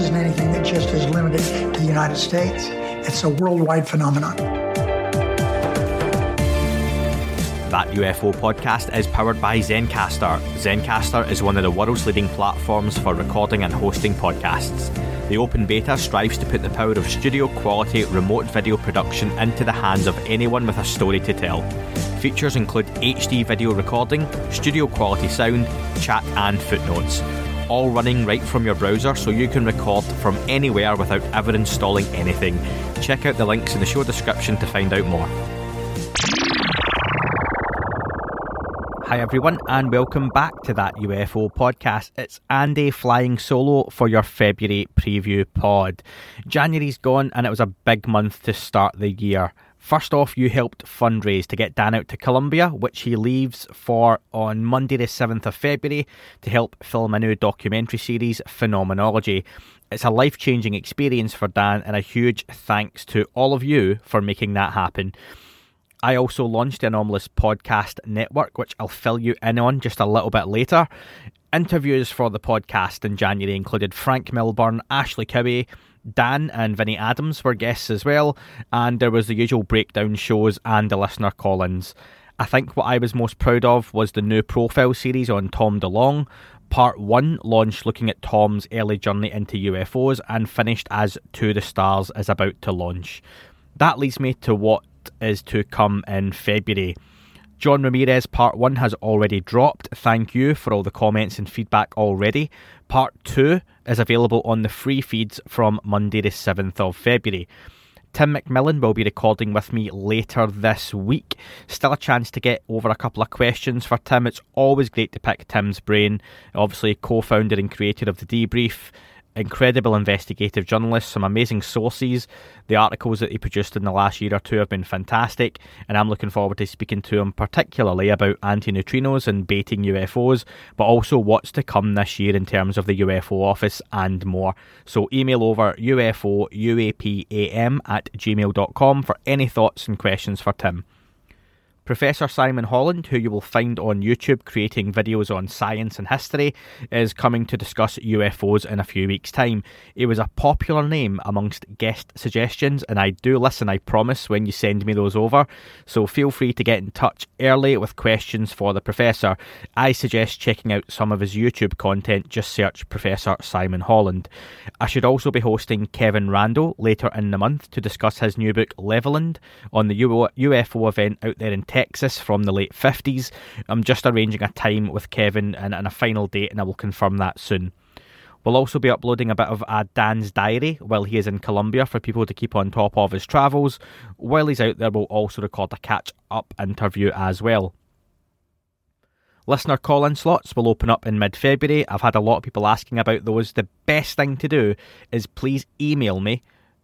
Isn't anything that just is limited to the United States. It's a worldwide phenomenon. That UFO podcast is powered by Zencastr. Zencastr is one of the world's leading platforms for recording and hosting podcasts. The open beta strives to put the power of studio quality remote video production into the hands of anyone with a story to tell. Features include HD video recording, studio quality sound, chat, and footnotes. All running right from your browser so you can record from anywhere without ever installing anything. Check out the links in the show description to find out more. Hi, everyone, and welcome back to that UFO podcast. It's Andy flying solo for your February preview pod. January's gone, and it was a big month to start the year. First off, you helped fundraise to get Dan out to Colombia, which he leaves for on Monday, the 7th of February, to help film a new documentary series, Phenomenology. It's a life changing experience for Dan, and a huge thanks to all of you for making that happen. I also launched the Anomalous Podcast Network, which I'll fill you in on just a little bit later. Interviews for the podcast in January included Frank Milburn, Ashley Cowie, Dan and Vinnie Adams were guests as well, and there was the usual breakdown shows and the listener call ins. I think what I was most proud of was the new profile series on Tom DeLonge. Part 1 launched looking at Tom's early journey into UFOs and finished as To the Stars is about to launch. That leads me to what is to come in February. John Ramirez Part 1 has already dropped. Thank you for all the comments and feedback already. Part 2 is available on the free feeds from Monday, the 7th of February. Tim McMillan will be recording with me later this week. Still a chance to get over a couple of questions for Tim. It's always great to pick Tim's brain. Obviously, co founder and creator of The Debrief incredible investigative journalist, some amazing sources. The articles that he produced in the last year or two have been fantastic, and I'm looking forward to speaking to him particularly about anti neutrinos and baiting UFOs, but also what's to come this year in terms of the UFO office and more. So email over UFO UAPAM at gmail.com for any thoughts and questions for Tim. Professor Simon Holland, who you will find on YouTube creating videos on science and history, is coming to discuss UFOs in a few weeks' time. He was a popular name amongst guest suggestions, and I do listen, I promise, when you send me those over. So feel free to get in touch early with questions for the Professor. I suggest checking out some of his YouTube content, just search Professor Simon Holland. I should also be hosting Kevin Randle later in the month to discuss his new book Levelland on the UFO event out there in Texas from the late 50s. I'm just arranging a time with Kevin and, and a final date, and I will confirm that soon. We'll also be uploading a bit of a Dan's diary while he is in Colombia for people to keep on top of his travels. While he's out there, we'll also record a catch up interview as well. Listener call in slots will open up in mid February. I've had a lot of people asking about those. The best thing to do is please email me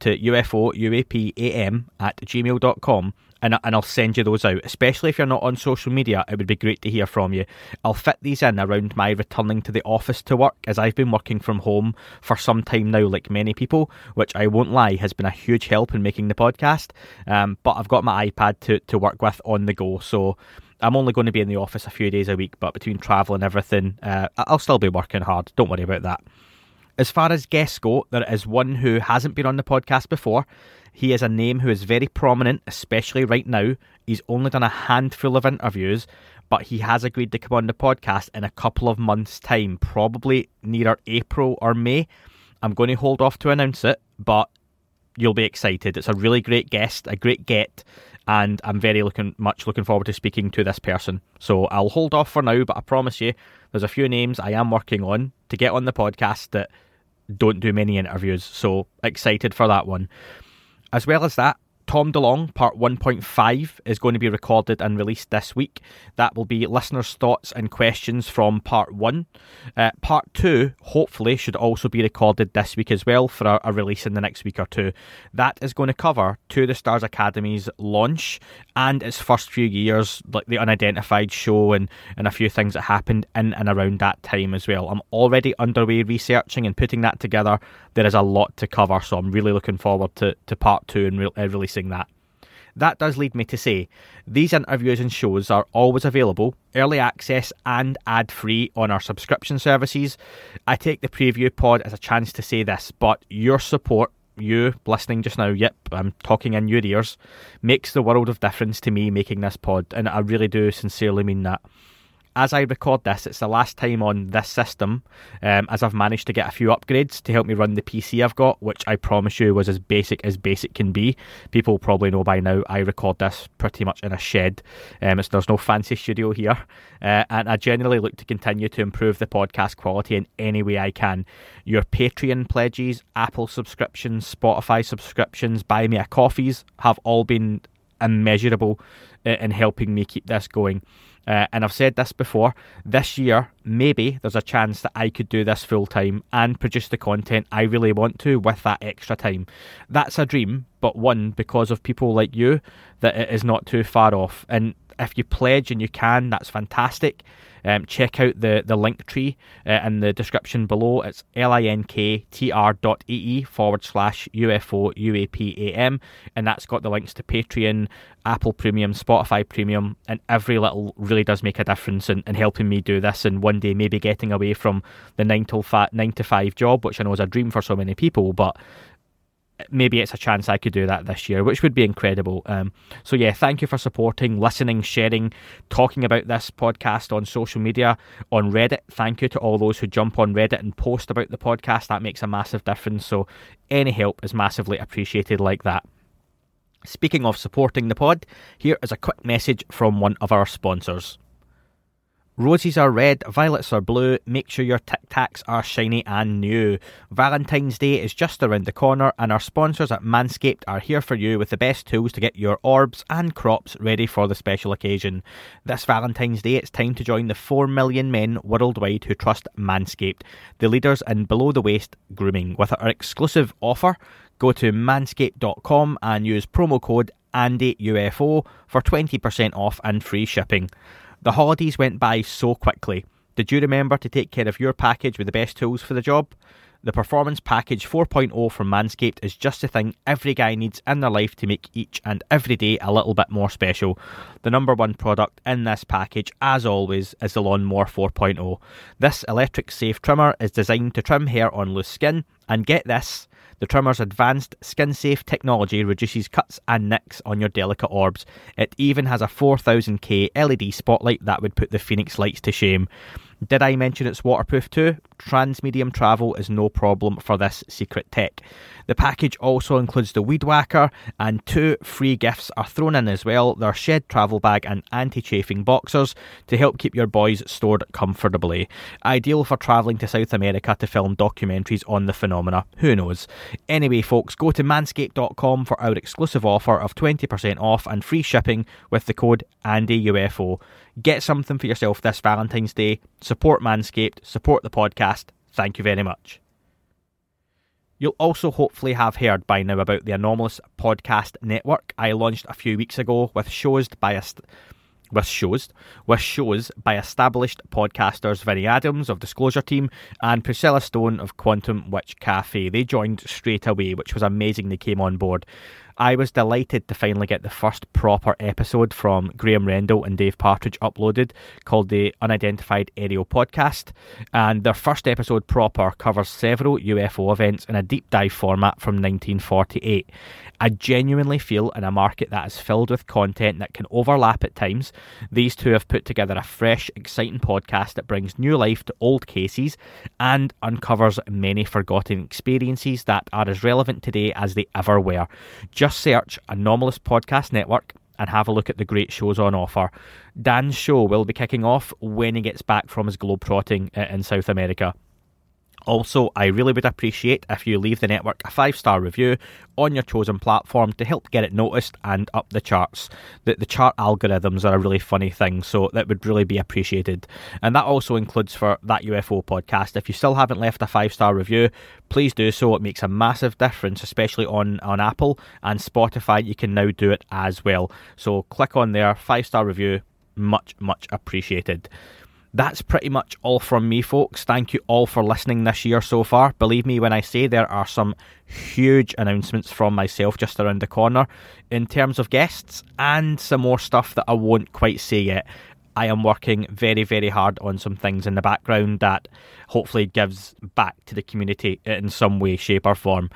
to UFOUAPAM at gmail.com and, and I'll send you those out. Especially if you're not on social media, it would be great to hear from you. I'll fit these in around my returning to the office to work, as I've been working from home for some time now, like many people, which I won't lie has been a huge help in making the podcast. Um, but I've got my iPad to, to work with on the go, so I'm only going to be in the office a few days a week, but between travel and everything, uh, I'll still be working hard. Don't worry about that. As far as guests go, there is one who hasn't been on the podcast before. He is a name who is very prominent, especially right now. He's only done a handful of interviews, but he has agreed to come on the podcast in a couple of months' time, probably nearer April or May. I'm going to hold off to announce it, but you'll be excited. It's a really great guest, a great get, and I'm very looking much looking forward to speaking to this person. So I'll hold off for now, but I promise you, there's a few names I am working on to get on the podcast that don't do many interviews. So excited for that one. As well as that, Tom DeLonge part 1.5, is going to be recorded and released this week. That will be listeners' thoughts and questions from part 1. Uh, part 2, hopefully, should also be recorded this week as well for a, a, release in the next week or two. That is going to cover To the Stars Academy's launch and its first few years, like the unidentified show and, and a few things that happened in and around that time as well. I'm already underway researching and putting that together. There is a lot to cover, so I'm really looking forward to, to part 2 and re- uh, releasing that. That does lead me to say these interviews and shows are always available, early access and ad free on our subscription services. I take the preview pod as a chance to say this, but your support, you listening just now, yep, I'm talking in your ears, makes the world of difference to me making this pod, and I really do sincerely mean that as I record this, it's the last time on this system, um, as I've managed to get a few upgrades to help me run the PC I've got, which I promise you was as basic as basic can be. People probably know by now I record this pretty much in a shed. Um, there's no fancy studio here, uh, and I generally look to continue to improve the podcast quality in any way I can. Your Patreon pledges, Apple subscriptions, Spotify subscriptions, Buy Me a Coffees have all been immeasurable uh, in helping me keep this going. Uh, and I've said this before, this year, maybe there's a chance that I could do this full time and produce the content I really want to with that extra time. That's a dream, but one because of people like you, that it is not too far off. And if you pledge and you can, that's fantastic. Um, check out the, the link tree uh, in the description below. It's linktr.ee forward slash UFO UAPAM, and that's got the links to Patreon, Apple Premium, Spotify Premium, and every little really does make a difference in, in helping me do this and one day maybe getting away from the 9 to, 5, 9 to 5 job, which I know is a dream for so many people, but maybe it's a chance I could do that this year, which would be incredible. Um, so, yeah, thank you for supporting, listening, sharing, talking about this podcast on social media, on Reddit. Thank you to all those who jump on Reddit and post about the podcast. That makes a massive difference. So, any help is massively appreciated like that. Speaking of supporting the pod, here is a quick message from one of our sponsors. Roses are red, violets are blue. Make sure your Tic Tacs are shiny and new. Valentine's Day is just around the corner, and our sponsors at Manscaped are here for you with the best tools to get your orbs and crops ready for the special occasion. This Valentine's Day, it's time to join the 4 million men worldwide who trust Manscaped, the leaders in below the waist grooming. With our exclusive offer, go to manscaped.com and use promo code ANDYUFO for 20% off and free shipping. The holidays went by so quickly. Did you remember to take care of your package with the best tools for the job? The Performance Package 4.0 from Manscaped is just the thing every guy needs in their life to make each and every day a little bit more special. The number one product in this package, as always, is the Lawnmower 4.0. This electric safe trimmer is designed to trim hair on loose skin, and get this, the trimmer's advanced skin safe technology reduces cuts and nicks on your delicate orbs. It even has a 4000K LED spotlight that would put the Phoenix lights to shame. Did I mention it's waterproof too? Transmedium travel is no problem for this secret tech. The package also includes the weed whacker, and two free gifts are thrown in as well their shed travel bag and anti chafing boxers to help keep your boys stored comfortably. Ideal for travelling to South America to film documentaries on the phenomena. Who knows? Anyway, folks, go to manscaped.com for our exclusive offer of 20% off and free shipping with the code ANDYUFO. Get something for yourself this Valentine's Day. Support Manscaped, support the podcast. Thank you very much. You'll also hopefully have heard by now about the Anomalous Podcast Network I launched a few weeks ago with shows by a. St- with shows with shows by established podcasters Vinnie Adams of Disclosure Team and Priscilla Stone of Quantum Witch Cafe. They joined straight away, which was amazing. They came on board. I was delighted to finally get the first proper episode from Graham Rendell and Dave Partridge uploaded called the Unidentified Aerial Podcast. And their first episode proper covers several UFO events in a deep dive format from 1948. I genuinely feel in a market that is filled with content that can overlap at times, these two have put together a fresh, exciting podcast that brings new life to old cases and uncovers many forgotten experiences that are as relevant today as they ever were. Just search Anomalous Podcast Network and have a look at the great shows on offer. Dan's show will be kicking off when he gets back from his globetrotting in South America. Also, I really would appreciate if you leave the network a five star review on your chosen platform to help get it noticed and up the charts. The, the chart algorithms are a really funny thing, so that would really be appreciated. And that also includes for that UFO podcast. If you still haven't left a five star review, please do so. It makes a massive difference, especially on, on Apple and Spotify. You can now do it as well. So click on there, five star review, much, much appreciated. That's pretty much all from me, folks. Thank you all for listening this year so far. Believe me when I say there are some huge announcements from myself just around the corner in terms of guests and some more stuff that I won't quite say yet. I am working very, very hard on some things in the background that hopefully gives back to the community in some way, shape, or form.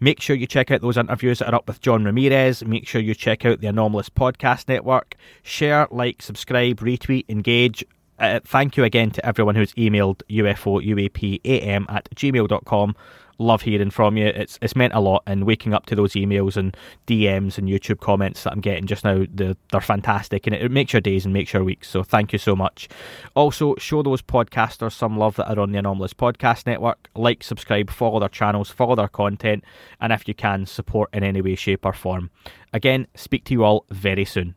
Make sure you check out those interviews that are up with John Ramirez. Make sure you check out the Anomalous Podcast Network. Share, like, subscribe, retweet, engage, uh, thank you again to everyone who's emailed UFO UAPAM at gmail.com. Love hearing from you. It's it's meant a lot, and waking up to those emails and DMs and YouTube comments that I'm getting just now, they're, they're fantastic, and it, it makes your days and makes your weeks. So thank you so much. Also, show those podcasters some love that are on the Anomalous Podcast Network. Like, subscribe, follow their channels, follow their content, and if you can, support in any way, shape, or form. Again, speak to you all very soon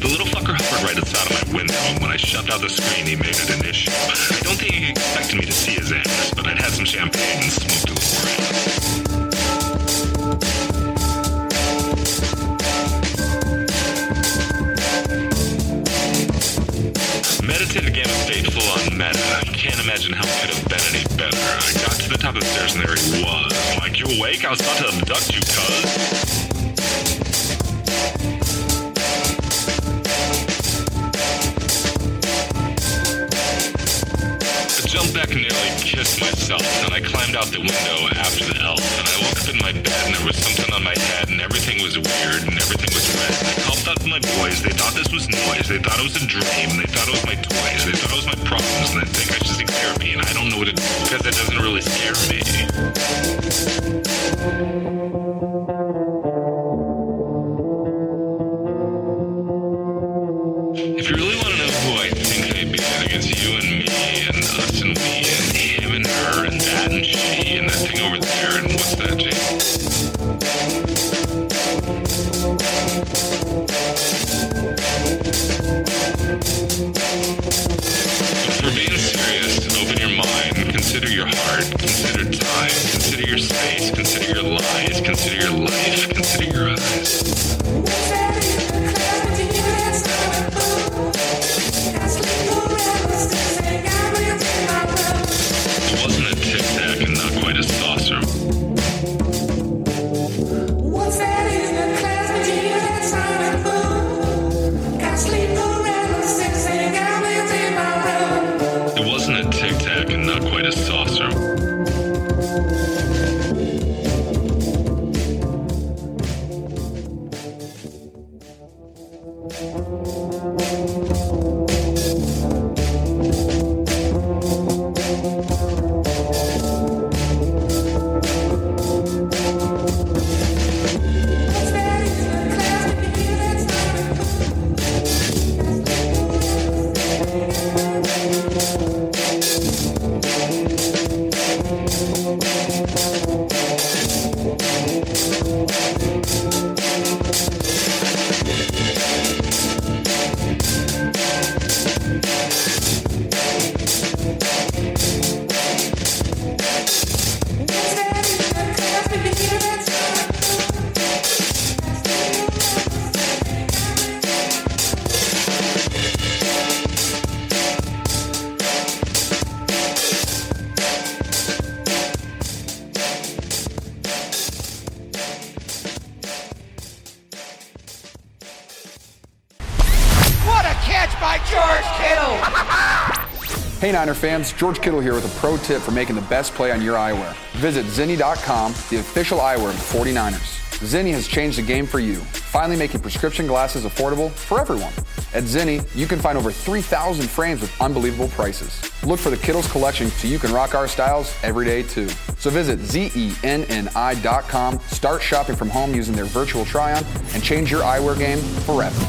The little fucker hovered right outside of my window, and when I shoved out the screen, he made it an issue. I don't think he expected me to see his ass, but I'd had some champagne and smoked a little grass. Meditative game of state full on meta. Can't imagine how it could have been any better. I got to the top of the stairs and there he was. Like, you awake? I was about to abduct you, cuz. Jumped back and nearly kissed myself, and I climbed out the window after the elf, and I woke up in my bed, and there was something on my head, and everything was weird, and everything was red. And I called out to my boys. They thought this was noise. They thought it was a dream. They thought it was my toys. They thought it was my problems, and they think I should seek therapy, and I don't know what to do, because it doesn't really scare me. Catch by George Kittle! Hey Niner fans, George Kittle here with a pro tip for making the best play on your eyewear. Visit Zenni.com, the official eyewear of the 49ers. Zenni has changed the game for you, finally making prescription glasses affordable for everyone. At Zenni, you can find over 3,000 frames with unbelievable prices. Look for the Kittles collection so you can rock our styles every day too. So visit zenni.com, start shopping from home using their virtual try-on, and change your eyewear game forever.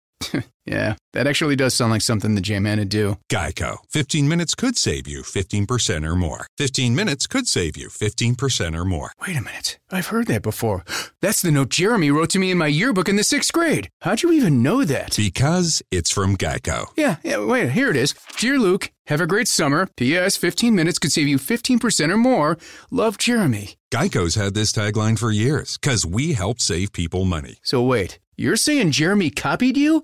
yeah, that actually does sound like something the J-Man would do. Geico. 15 minutes could save you 15% or more. 15 minutes could save you 15% or more. Wait a minute. I've heard that before. That's the note Jeremy wrote to me in my yearbook in the sixth grade. How'd you even know that? Because it's from Geico. Yeah, yeah, wait, here it is. Dear Luke, have a great summer. P.S. 15 minutes could save you 15% or more. Love, Jeremy. Geico's had this tagline for years because we help save people money. So wait, you're saying Jeremy copied you?